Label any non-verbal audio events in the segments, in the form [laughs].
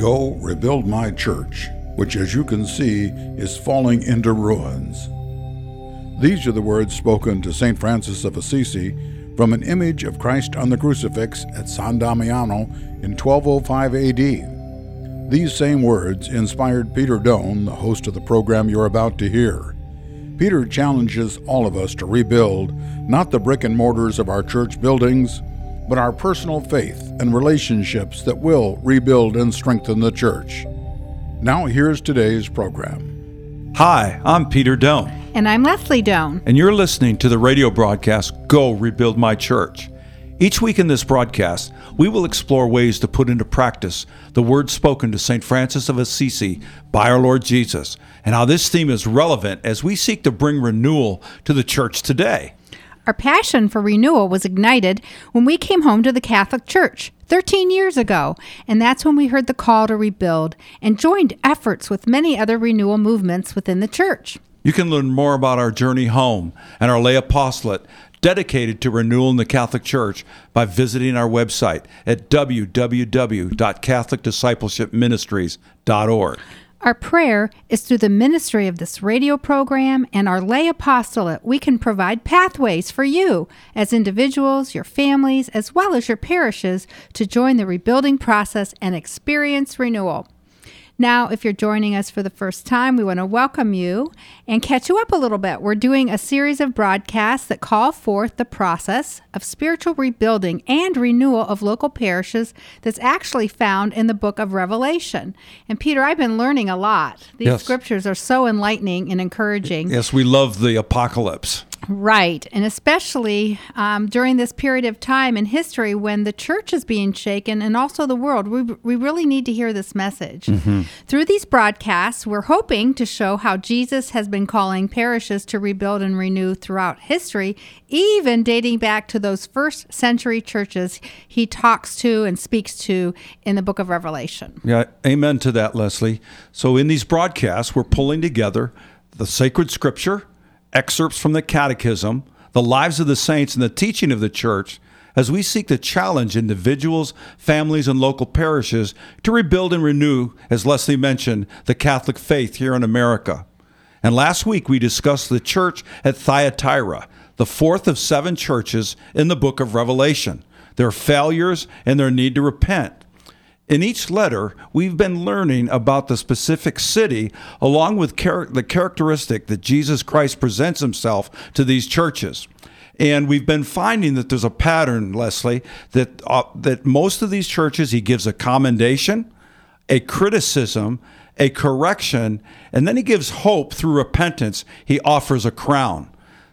Go rebuild my church, which, as you can see, is falling into ruins. These are the words spoken to St. Francis of Assisi from an image of Christ on the crucifix at San Damiano in 1205 AD. These same words inspired Peter Doan, the host of the program you're about to hear. Peter challenges all of us to rebuild not the brick and mortars of our church buildings, but our personal faith and relationships that will rebuild and strengthen the church. Now, here's today's program. Hi, I'm Peter Doan. And I'm Leslie Doan. And you're listening to the radio broadcast Go Rebuild My Church. Each week in this broadcast, we will explore ways to put into practice the words spoken to St. Francis of Assisi by our Lord Jesus, and how this theme is relevant as we seek to bring renewal to the church today. Our passion for renewal was ignited when we came home to the Catholic Church 13 years ago, and that's when we heard the call to rebuild and joined efforts with many other renewal movements within the church. You can learn more about our journey home and our lay apostolate dedicated to renewal in the Catholic Church by visiting our website at www.catholicdiscipleshipministries.org. Our prayer is through the ministry of this radio program and our lay apostolate, we can provide pathways for you as individuals, your families, as well as your parishes to join the rebuilding process and experience renewal. Now, if you're joining us for the first time, we want to welcome you and catch you up a little bit. We're doing a series of broadcasts that call forth the process of spiritual rebuilding and renewal of local parishes that's actually found in the book of Revelation. And Peter, I've been learning a lot. These yes. scriptures are so enlightening and encouraging. Yes, we love the apocalypse. Right. And especially um, during this period of time in history when the church is being shaken and also the world, we, we really need to hear this message. Mm-hmm. Through these broadcasts, we're hoping to show how Jesus has been calling parishes to rebuild and renew throughout history, even dating back to those first century churches he talks to and speaks to in the book of Revelation. Yeah, amen to that, Leslie. So in these broadcasts, we're pulling together the sacred scripture excerpts from the Catechism, the lives of the saints, and the teaching of the church as we seek to challenge individuals, families, and local parishes to rebuild and renew, as Leslie mentioned, the Catholic faith here in America. And last week we discussed the church at Thyatira, the fourth of seven churches in the book of Revelation, their failures and their need to repent. In each letter, we've been learning about the specific city along with char- the characteristic that Jesus Christ presents himself to these churches. And we've been finding that there's a pattern, Leslie, that uh, that most of these churches he gives a commendation, a criticism, a correction, and then he gives hope through repentance. He offers a crown.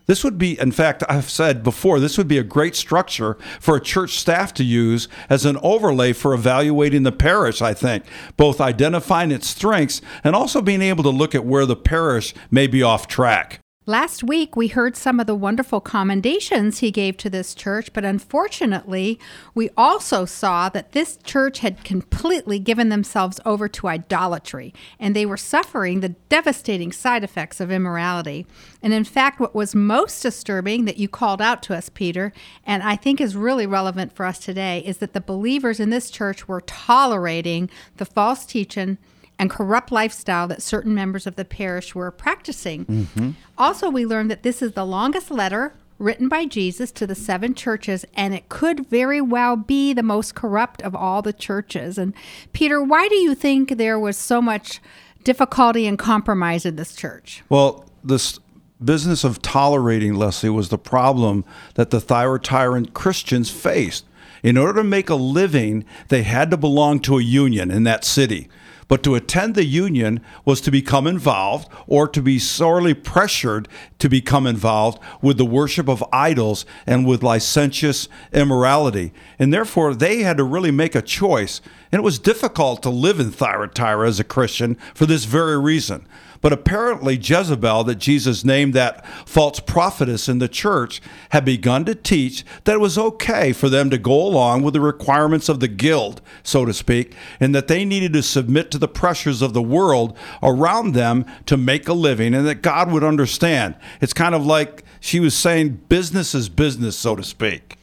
This would be, in fact, I've said before, this would be a great structure for a church staff to use as an overlay for evaluating the parish, I think, both identifying its strengths and also being able to look at where the parish may be off track. Last week, we heard some of the wonderful commendations he gave to this church, but unfortunately, we also saw that this church had completely given themselves over to idolatry, and they were suffering the devastating side effects of immorality. And in fact, what was most disturbing that you called out to us, Peter, and I think is really relevant for us today, is that the believers in this church were tolerating the false teaching and corrupt lifestyle that certain members of the parish were practicing. Mm-hmm. Also, we learned that this is the longest letter written by Jesus to the seven churches, and it could very well be the most corrupt of all the churches. And Peter, why do you think there was so much difficulty and compromise in this church? Well, this business of tolerating Leslie was the problem that the Thyatira Christians faced. In order to make a living, they had to belong to a union in that city. But to attend the union was to become involved or to be sorely pressured to become involved with the worship of idols and with licentious immorality. And therefore, they had to really make a choice. And it was difficult to live in Thyatira as a Christian for this very reason. But apparently, Jezebel, that Jesus named that false prophetess in the church, had begun to teach that it was okay for them to go along with the requirements of the guild, so to speak, and that they needed to submit to the pressures of the world around them to make a living, and that God would understand. It's kind of like she was saying business is business, so to speak.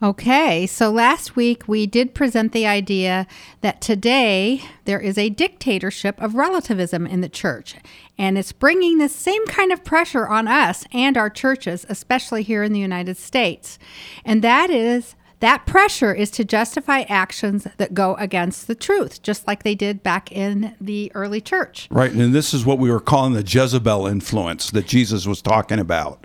Okay, so last week we did present the idea that today there is a dictatorship of relativism in the church, and it's bringing the same kind of pressure on us and our churches, especially here in the United States. And that is that pressure is to justify actions that go against the truth, just like they did back in the early church. Right, and this is what we were calling the Jezebel influence that Jesus was talking about.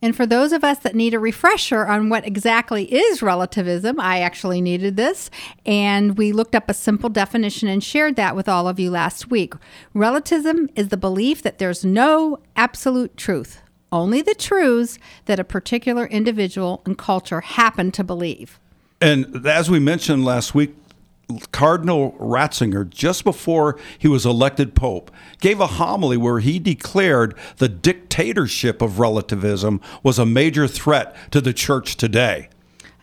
And for those of us that need a refresher on what exactly is relativism, I actually needed this. And we looked up a simple definition and shared that with all of you last week. Relativism is the belief that there's no absolute truth, only the truths that a particular individual and culture happen to believe. And as we mentioned last week, Cardinal Ratzinger, just before he was elected Pope, gave a homily where he declared the dictatorship of relativism was a major threat to the church today.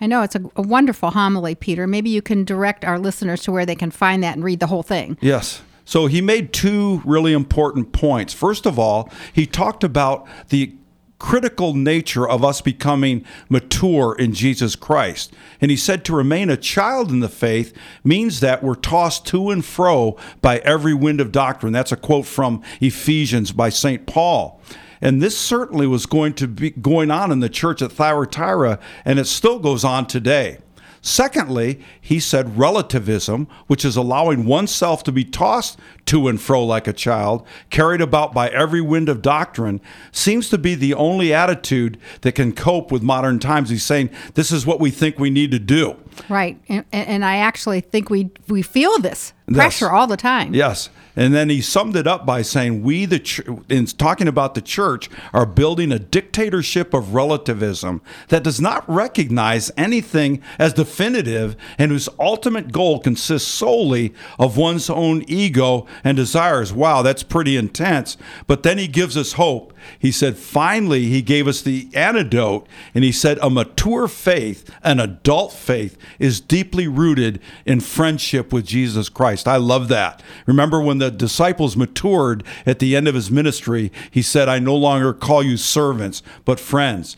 I know it's a, a, wonderful homily, Peter. Maybe you can direct our listeners to where they can find that and read the whole thing. Yes. So he made two really important points. First of all, he talked about the critical nature of us becoming mature in Jesus Christ. And he said to remain a child in the faith means that we're tossed to and fro by every wind of doctrine. That's a quote from Ephesians by St. Paul. And this certainly was going to be going on in the church at Thyatira, and it still goes on today. Secondly, he said relativism, which is allowing oneself to be tossed to and fro like a child, carried about by every wind of doctrine, seems to be the only attitude that can cope with modern times. He's saying this is what we think we need to do. Right. And, and I actually think we, we feel this pressure yes. all the time. Yes. And then he summed it up by saying, We, the ch- in talking about the church, are building a dictatorship of relativism that does not recognize anything as definitive and whose ultimate goal consists solely of one's own ego and desires. Wow, that's pretty intense. But then he gives us hope. He said, finally, he gave us the antidote, and he said, a mature faith, an adult faith, is deeply rooted in friendship with Jesus Christ. I love that. Remember when the disciples matured at the end of his ministry, he said, I no longer call you servants, but friends.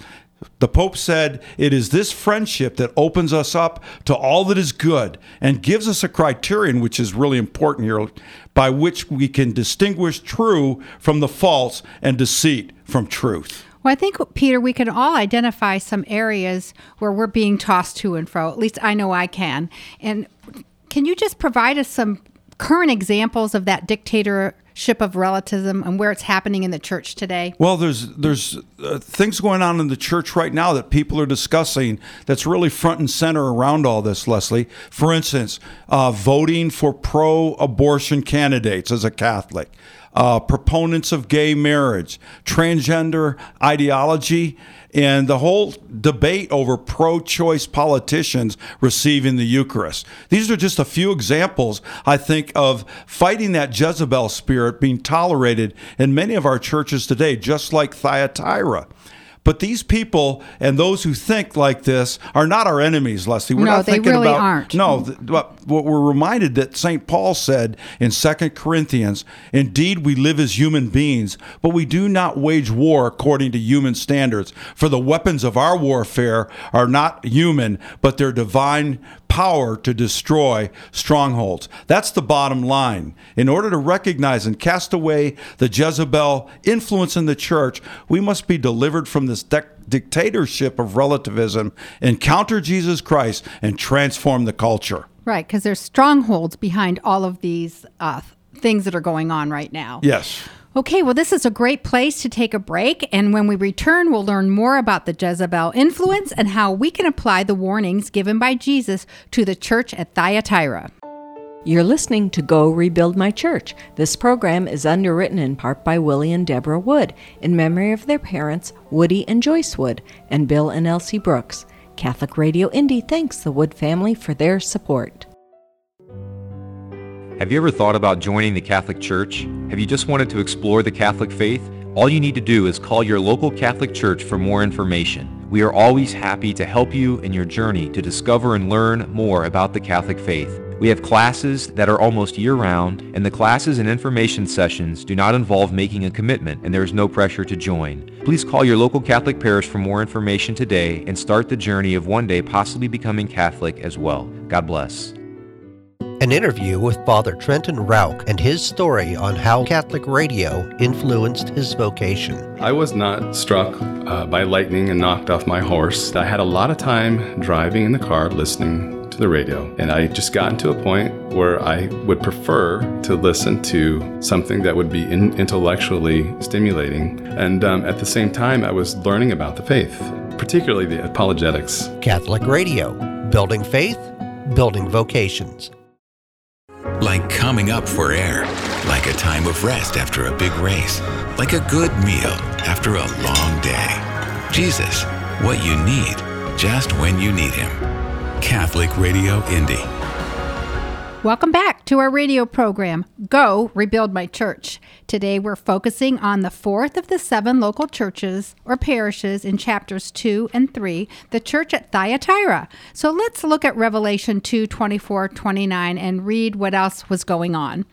The Pope said, It is this friendship that opens us up to all that is good and gives us a criterion, which is really important here, by which we can distinguish true from the false and deceit from truth. Well, I think, Peter, we can all identify some areas where we're being tossed to and fro. At least I know I can. And can you just provide us some current examples of that dictatorship of relativism and where it's happening in the church today? Well, there's there's uh, things going on in the church right now that people are discussing that's really front and center around all this, Leslie. For instance, uh, voting for pro-abortion candidates as a Catholic. Uh, proponents of gay marriage, transgender ideology, and the whole debate over pro choice politicians receiving the Eucharist. These are just a few examples, I think, of fighting that Jezebel spirit being tolerated in many of our churches today, just like Thyatira. But these people and those who think like this are not our enemies, Leslie. We're no, not they really about, aren't. No, but what we're reminded that St. Paul said in 2 Corinthians, indeed we live as human beings, but we do not wage war according to human standards. For the weapons of our warfare are not human, but they're divine power to destroy strongholds. That's the bottom line. In order to recognize and cast away the Jezebel influence in the church, we must be delivered from this de- dictatorship of relativism, encounter Jesus Christ, and transform the culture. Right, because there's strongholds behind all of these uh, things that are going on right now. Yes. Okay, well, this is a great place to take a break. And when we return, we'll learn more about the Jezebel influence and how we can apply the warnings given by Jesus to the church at Thyatira. You're listening to Go Rebuild My Church. This program is underwritten in part by Willie and Deborah Wood in memory of their parents, Woody and Joyce Wood, and Bill and Elsie Brooks. Catholic Radio Indy thanks the Wood family for their support. Have you ever thought about joining the Catholic Church? Have you just wanted to explore the Catholic faith? All you need to do is call your local Catholic Church for more information We are always happy to help you in your journey to discover and learn more about the Catholic faith. We have classes that are almost year-round, and the classes and information sessions do not involve making a commitment, and there is no pressure to join. Please call your local Catholic parish for more information today and start the journey of one day possibly becoming Catholic as well. God bless. An interview with Father Trenton Rauch and his story on how Catholic radio influenced his vocation. I was not struck uh, by lightning and knocked off my horse. I had a lot of time driving in the car listening to the radio. And I just gotten to a point where I would prefer to listen to something that would be in intellectually stimulating. And um, at the same time, I was learning about the faith, particularly the apologetics. Catholic radio, building faith, building vocations. Like coming up for air, like a time of rest after a big race, like a good meal after a long day. Jesus, what you need, just when you need Him. Catholic Radio Indy. Welcome back to our radio program, Go Rebuild My Church. Today we're focusing on the fourth of the seven local churches or parishes in chapters 2 and 3, the church at Thyatira. So let's look at Revelation 2 24 29 and read what else was going on.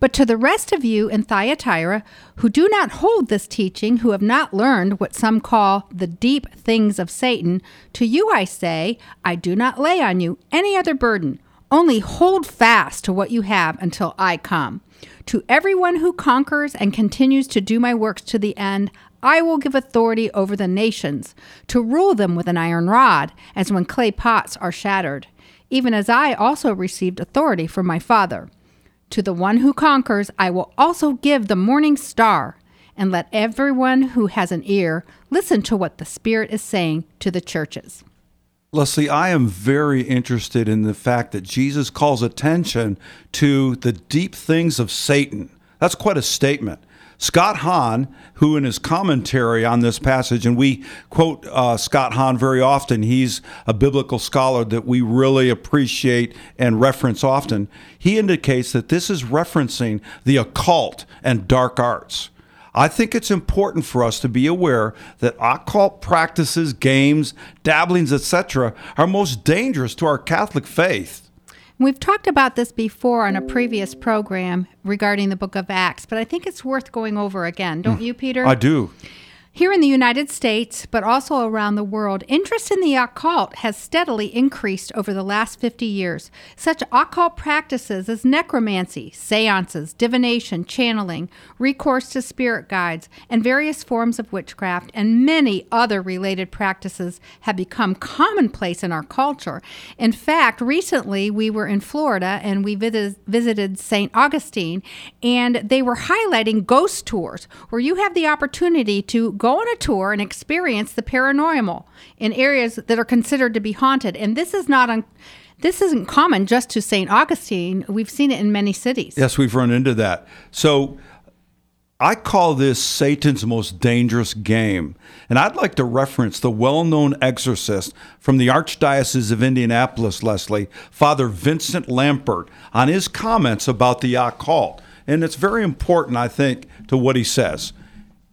But to the rest of you in Thyatira who do not hold this teaching, who have not learned what some call the deep things of Satan, to you I say, I do not lay on you any other burden. Only hold fast to what you have until I come. To everyone who conquers and continues to do my works to the end, I will give authority over the nations, to rule them with an iron rod, as when clay pots are shattered, even as I also received authority from my Father. To the one who conquers, I will also give the morning star. And let everyone who has an ear listen to what the Spirit is saying to the churches. Leslie, I am very interested in the fact that Jesus calls attention to the deep things of Satan. That's quite a statement. Scott Hahn, who in his commentary on this passage, and we quote uh, Scott Hahn very often, he's a biblical scholar that we really appreciate and reference often. He indicates that this is referencing the occult and dark arts. I think it's important for us to be aware that occult practices, games, dabblings, etc., are most dangerous to our Catholic faith. We've talked about this before on a previous program regarding the book of Acts, but I think it's worth going over again. Don't mm. you, Peter? I do. Here in the United States, but also around the world, interest in the occult has steadily increased over the last 50 years. Such occult practices as necromancy, seances, divination, channeling, recourse to spirit guides, and various forms of witchcraft, and many other related practices have become commonplace in our culture. In fact, recently we were in Florida and we visited St. Augustine, and they were highlighting ghost tours where you have the opportunity to go on a tour and experience the paranormal in areas that are considered to be haunted. And this is not un- this isn't common just to St. Augustine. We've seen it in many cities. Yes, we've run into that. So I call this Satan's most dangerous game. And I'd like to reference the well known exorcist from the Archdiocese of Indianapolis, Leslie, Father Vincent Lampert, on his comments about the occult. And it's very important, I think, to what he says.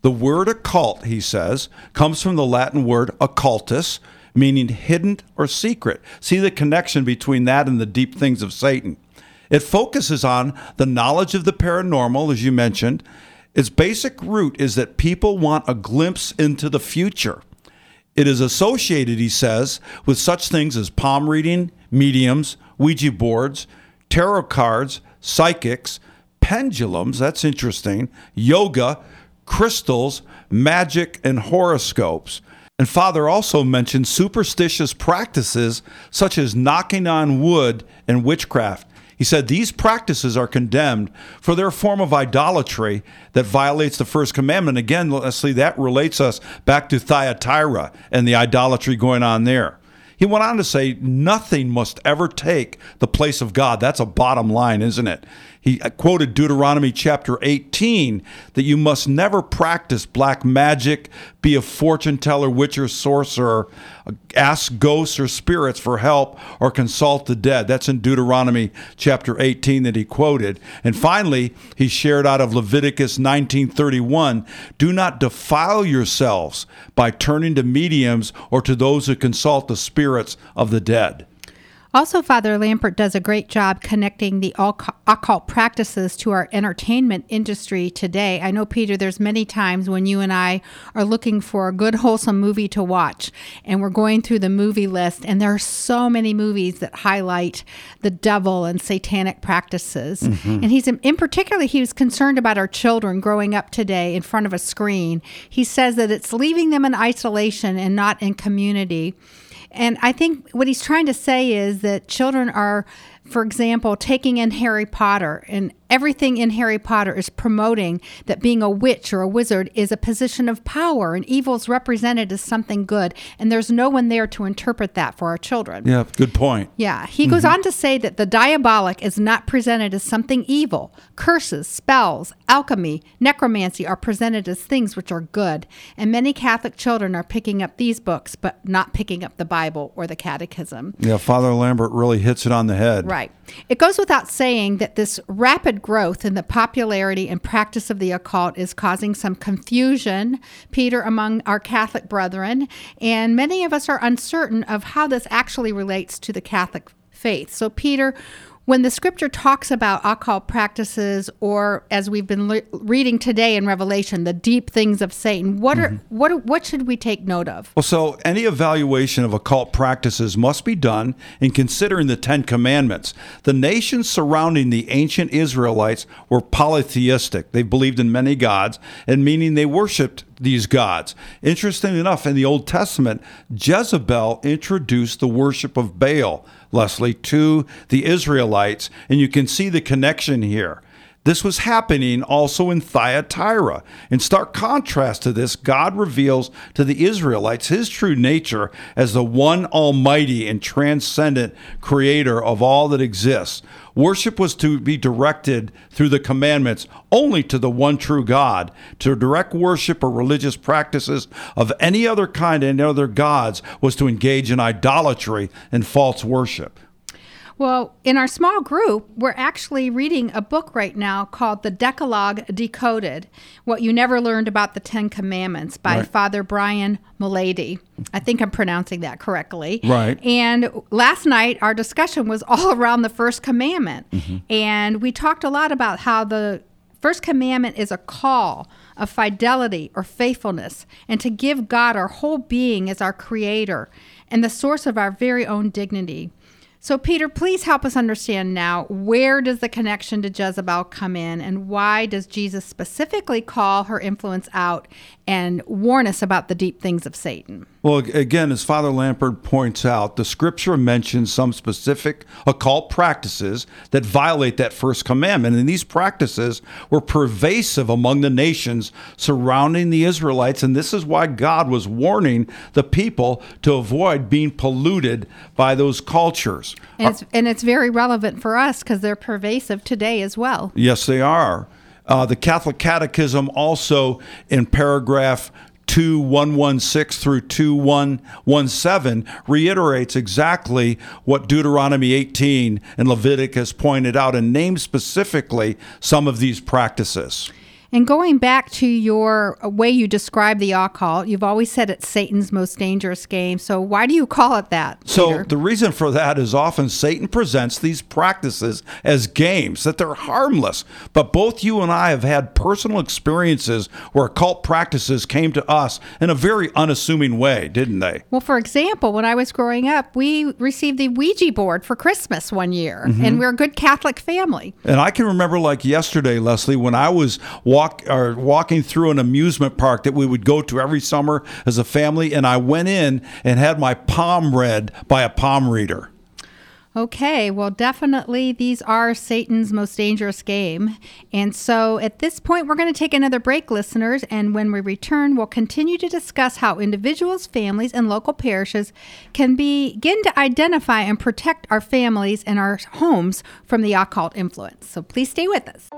The word occult, he says, comes from the Latin word occultus, meaning hidden or secret. See the connection between that and the deep things of Satan. It focuses on the knowledge of the paranormal, as you mentioned. Its basic root is that people want a glimpse into the future. It is associated, he says, with such things as palm reading, mediums, Ouija boards, tarot cards, psychics, pendulums, that's interesting, yoga, crystals, magic, and horoscopes. And Father also mentioned superstitious practices such as knocking on wood and witchcraft. He said these practices are condemned for their form of idolatry that violates the first commandment. Again, Leslie, that relates us back to Thyatira and the idolatry going on there. He went on to say, Nothing must ever take the place of God. That's a bottom line, isn't it? He quoted Deuteronomy chapter 18 that you must never practice black magic, be a fortune teller, witch, or sorcerer, ask ghosts or spirits for help, or consult the dead. That's in Deuteronomy chapter 18 that he quoted. And finally, he shared out of Leviticus 19:31, "Do not defile yourselves by turning to mediums or to those who consult the spirits of the dead." Also, Father Lampert does a great job connecting the occult practices to our entertainment industry today. I know, Peter, there's many times when you and I are looking for a good, wholesome movie to watch, and we're going through the movie list, and there are so many movies that highlight the devil and satanic practices. Mm-hmm. And he's, in particular, he was concerned about our children growing up today in front of a screen. He says that it's leaving them in isolation and not in community. And I think what he's trying to say is that children are, for example, taking in Harry Potter and everything in Harry Potter is promoting that being a witch or a wizard is a position of power and evil is represented as something good. And there's no one there to interpret that for our children. Yeah, good point. Yeah. He mm-hmm. goes on to say that the diabolic is not presented as something evil. Curses, spells, alchemy, necromancy are presented as things which are good. And many Catholic children are picking up these books, but not picking up the Bible or the Catechism. Yeah, Father Lampert really hits it on the head. Right. It goes without saying that this rapid rapid growth in the popularity and practice of the occult is causing some confusion, Peter, among our Catholic brethren, and many of us are uncertain of how this actually relates to the Catholic faith. So, Peter, when the scripture talks about occult practices or as we've been le- reading today in revelation the deep things of satan what are mm-hmm. what what should we take note of well so any evaluation of occult practices must be done in considering the 10 commandments the nations surrounding the ancient israelites were polytheistic they believed in many gods and meaning they worshiped these gods. Interestingly enough, in the Old Testament, Jezebel introduced the worship of Baal. Leslie, to the Israelites. And you can see the connection here. This was happening also in Thyatira. In stark contrast to this, God reveals to the Israelites his true nature as the one almighty and transcendent creator of all that exists. Worship was to be directed through the commandments only to the one true God. To direct worship or religious practices of any other kind and other gods was to engage in idolatry and false worship. Well, in our small group, we're actually reading a book right now called The Decalogue Decoded What You Never Learned About the Ten Commandments by right. Father Brian Mullady. I think I'm pronouncing that correctly. Right. And last night, our discussion was [laughs] all around the first commandment. Mm-hmm. And we talked a lot about how the first commandment is a call of fidelity or faithfulness and to give God our whole being as our creator and the source of our very own dignity. So, Peter, please help us understand now where does the connection to Jezebel come in and why does Jesus specifically call her influence out and warn us about the deep things of Satan? Well, again, as Father Lampert points out, the scripture mentions some specific occult practices that violate that first commandment. And these practices were pervasive among the nations surrounding the Israelites. And this is why God was warning the people to avoid being polluted by those cultures. And it's, and it's very relevant for us because they're pervasive today as well. Yes, they are. Uh, the Catholic Catechism also in paragraph 2116 through 2117 reiterates exactly what Deuteronomy 18 and Leviticus pointed out and names specifically some of these practices. And going back to your way you describe the occult, you've always said it's Satan's most dangerous game. So why do you call it that? So the reason for that is often Satan presents these practices as games that they're harmless. But both you and I have had personal experiences where occult practices came to us in a very unassuming way, didn't they? Well, for example, when I was growing up, we received the Ouija board for Christmas one year, mm-hmm. and we're a good Catholic family. And I can remember like yesterday, Leslie, when I was walk or walking through an amusement park that we would go to every summer as a family, and I went in and had my palm read by a palm reader. Okay, well, definitely these are Satan's most dangerous game. And so at this point, we're going to take another break, listeners. And when we return, we'll continue to discuss how individuals, families, and local parishes can begin to identify and protect our families and our homes from the occult influence. So please stay with us.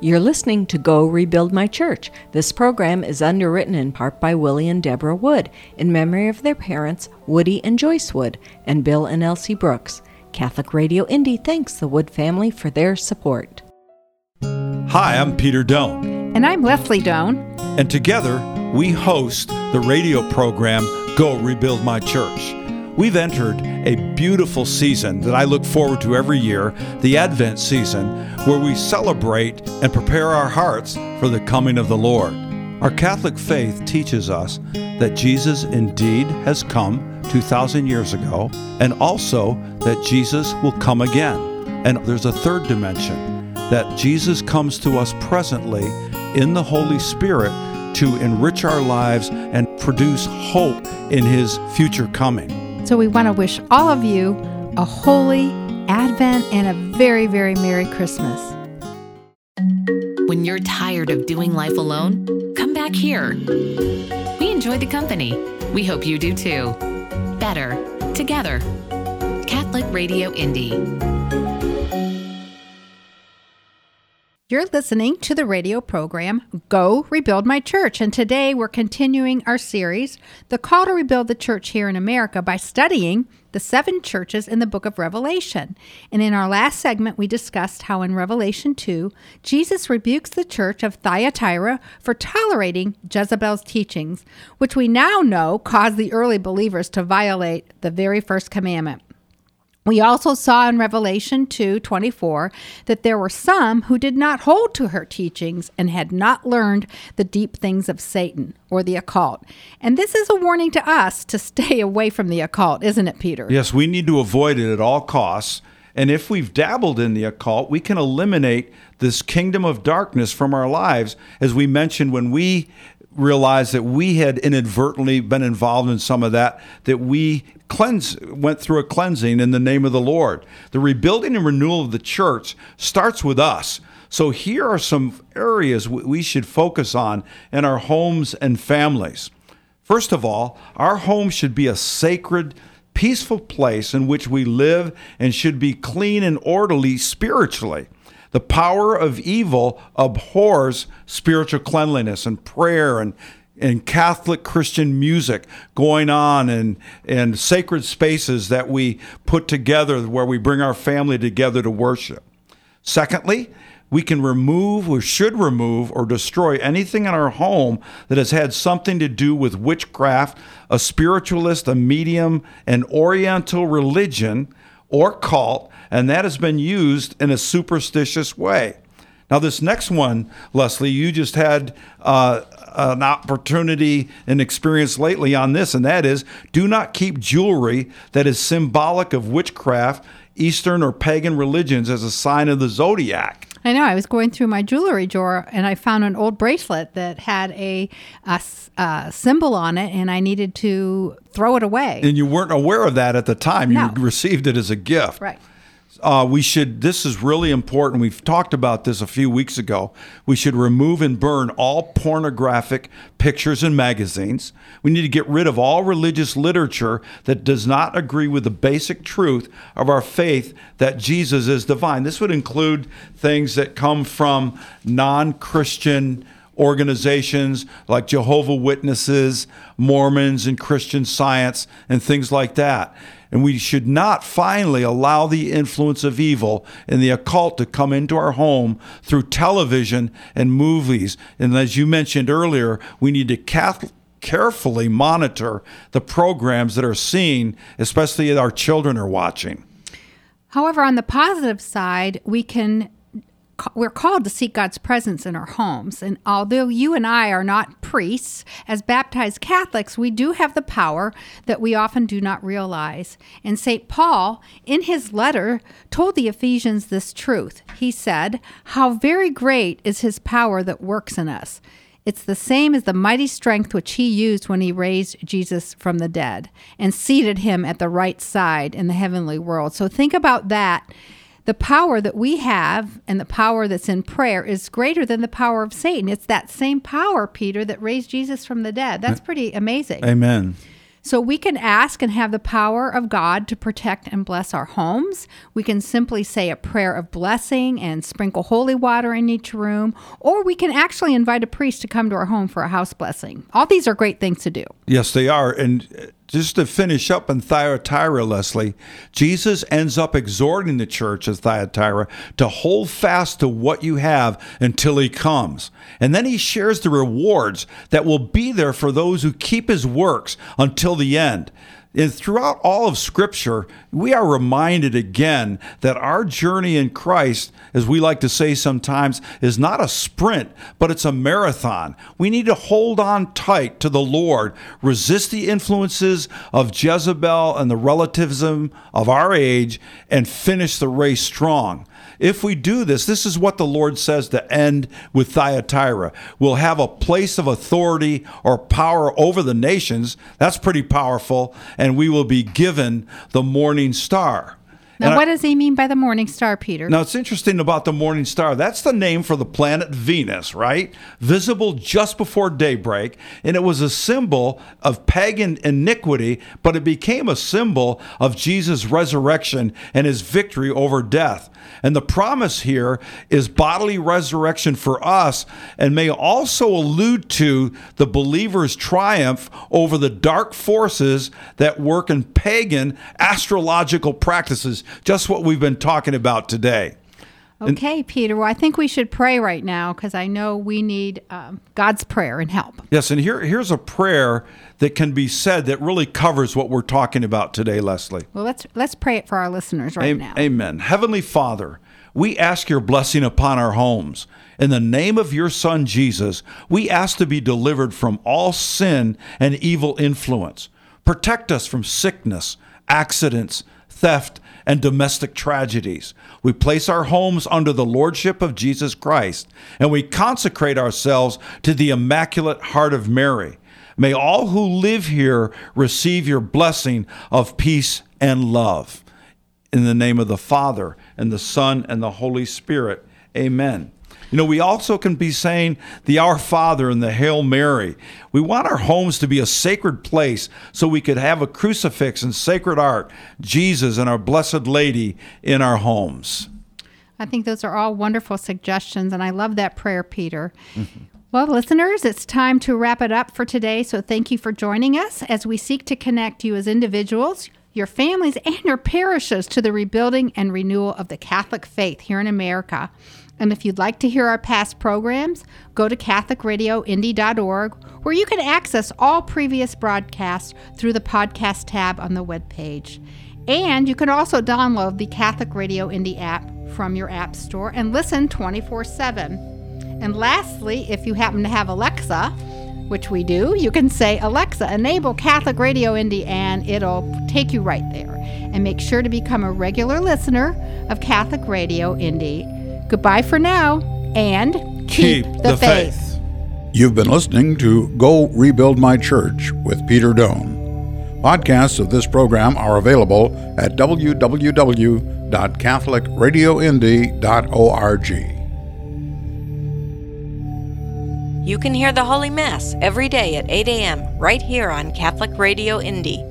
You're listening to Go Rebuild My Church. This program is underwritten in part by Willie and Deborah Wood in memory of their parents, Woody and Joyce Wood, and Bill and Elsie Brooks. Catholic Radio Indy thanks the Wood family for their support. Hi, I'm Peter Doan. And I'm Leslie Doan. And together, we host the radio program Go Rebuild My Church. We've entered a beautiful season that I look forward to every year, the Advent season, where we celebrate and prepare our hearts for the coming of the Lord. Our Catholic faith teaches us that Jesus indeed has come 2,000 years ago, and also that Jesus will come again. And there's a third dimension that Jesus comes to us presently in the Holy Spirit to enrich our lives and produce hope in his future coming. So we want to wish all of you a holy Advent and a very, very Merry Christmas. When you're tired of doing life alone, come back here. We enjoy the company. We hope you do too better together. Catholic Radio Indy. You're listening to the radio program Go Rebuild My Church, and today we're continuing our series, The Call to Rebuild the Church here in America, by studying the seven churches in the book of Revelation. And in our last segment, we discussed how in Revelation 2, Jesus rebukes the church of Thyatira for tolerating Jezebel's teachings, which we now know caused the early believers to violate the very first commandment. We also saw in Revelation 2 24 that there were some who did not hold to her teachings and had not learned the deep things of Satan or the occult. And this is a warning to us to stay away from the occult, isn't it, Peter? Yes, we need to avoid it at all costs. And if we've dabbled in the occult, we can eliminate this kingdom of darkness from our lives. As we mentioned, when we realized that we had inadvertently been involved in some of that, that we cleanse went through a cleansing in the name of the Lord. The rebuilding and renewal of the church starts with us. So here are some areas we should focus on in our homes and families. First of all, our home should be a sacred, peaceful place in which we live and should be clean and orderly spiritually. The power of evil abhors spiritual cleanliness and prayer and and Catholic Christian music going on and, and sacred spaces that we put together where we bring our family together to worship. Secondly, we can remove or should remove or destroy anything in our home that has had something to do with witchcraft, a spiritualist, a medium, an oriental religion, or cult and that has been used in a superstitious way. Now, this next one, Leslie, you just had uh, an opportunity and experience lately on this, and that is do not keep jewelry that is symbolic of witchcraft, Eastern or pagan religions as a sign of the zodiac. I know. I was going through my jewelry drawer and I found an old bracelet that had a, a, a, symbol on it, and I needed to throw it away. And you weren't aware of that at the time. No. You received it as a gift. Right uh, we should, this is really important. We've talked about this a few weeks ago. We should remove and burn all pornographic pictures and magazines. We need to get rid of all religious literature that does not agree with the basic truth of our faith that Jesus is divine. This would include things that come from non Christian organizations like Jehovah Witnesses, Mormons, and Christian Science, and things like that. And we should not finally allow the influence of evil and the occult to come into our home through television and movies. And as you mentioned earlier, we need to carefully monitor the programs that are seen, especially that our children are watching. However, on the positive side, we can we're called to seek God's presence in our homes. And although you and I are not priests, as baptized Catholics, we do have the power that we often do not realize. And St. Paul, in his letter, told the Ephesians this truth. He said, How very great is his power that works in us. It's the same as the mighty strength which he used when he raised Jesus from the dead and seated him at the right side in the heavenly world. So think about that. The power that we have and the power that's in prayer is greater than the power of Satan. It's that same power, Peter, that raised Jesus from the dead. That's pretty amazing. Amen. So we can ask and have the power of God to protect and bless our homes. We can simply say a prayer of blessing and sprinkle holy water in each room, or we can actually invite a priest to come to our home for a house blessing. All these are great things to do. Yes, they are. And just to finish up in Thyatira, Leslie, Jesus ends up exhorting the church of Thyatira to hold fast to what you have until he comes. And then he shares the rewards that will be there for those who keep his works until the end. And throughout all of Scripture, we are reminded again that our journey in Christ, as we like to say sometimes, is not a sprint, but it's a marathon. We need to hold on tight to the Lord, resist the influences of Jezebel and the relativism of our age, and finish the race strong. If we do this, this is what the Lord says to end with Thyatira. We'll have a place of authority or power over the nations. That's pretty powerful. And we will be given the morning star. Now, And I- what does he mean by the morning star, Peter? now, it's interesting about the morning star. That's the name for the planet Venus, right? Visible just before daybreak. And it was a symbol of pagan iniquity, but it became a symbol of Jesus' resurrection and his victory over death. And the promise here is bodily resurrection for us and may also allude to the believer's triumph over the dark forces that work in pagan astrological practices, just what we've been talking about today. Okay, Peter. Well, I think we should pray right now because I know we need um, God's prayer and help. Yes, and here, here's a prayer that can be said that really covers what we're talking about today, Leslie. Well, let's let's pray it for our listeners right Am- now. Amen. Heavenly Father, we ask your blessing upon our homes. In the name of your Son, Jesus, we ask to be delivered from all sin and evil influence. Protect us from sickness, accidents, theft, and domestic tragedies. We place our homes under the Lordship of Jesus Christ, and we consecrate ourselves to the Immaculate Heart of Mary. May all who live here receive your blessing of peace and love. In the name of the Father, and the Son, and the Holy Spirit. Amen. You know, we also can be saying the Our Father and the Hail Mary. We want our homes to be a sacred place so we could have a crucifix and sacred art, Jesus and our Blessed Lady in our homes. I think those are all wonderful suggestions, and I love that prayer, Peter. Well, listeners, it's time to wrap it up for today. So thank you for joining us as we seek to connect you as individuals, your families, and your parishes to the rebuilding and renewal of the Catholic faith here in America. And if you'd like to hear our past programs, go to CatholicRadioIndy.org, where you can access all previous broadcasts through the podcast tab on the webpage. And you can also download the Catholic Radio Indy app from your app store and listen 24 7. And lastly, if you happen to have Alexa, which we do, you can say, Alexa, enable Catholic Radio Indy, and it'll take you right there. And make sure to become a regular listener of Catholic Radio Indy. Goodbye for now, and keep, the, faith. You've been listening to Go Rebuild My Church with Peter Doan. Podcasts of this program are available at www.catholicradioindy.org. You can hear the Holy Mass every day at 8 a.m. right here on Catholic Radio Indy.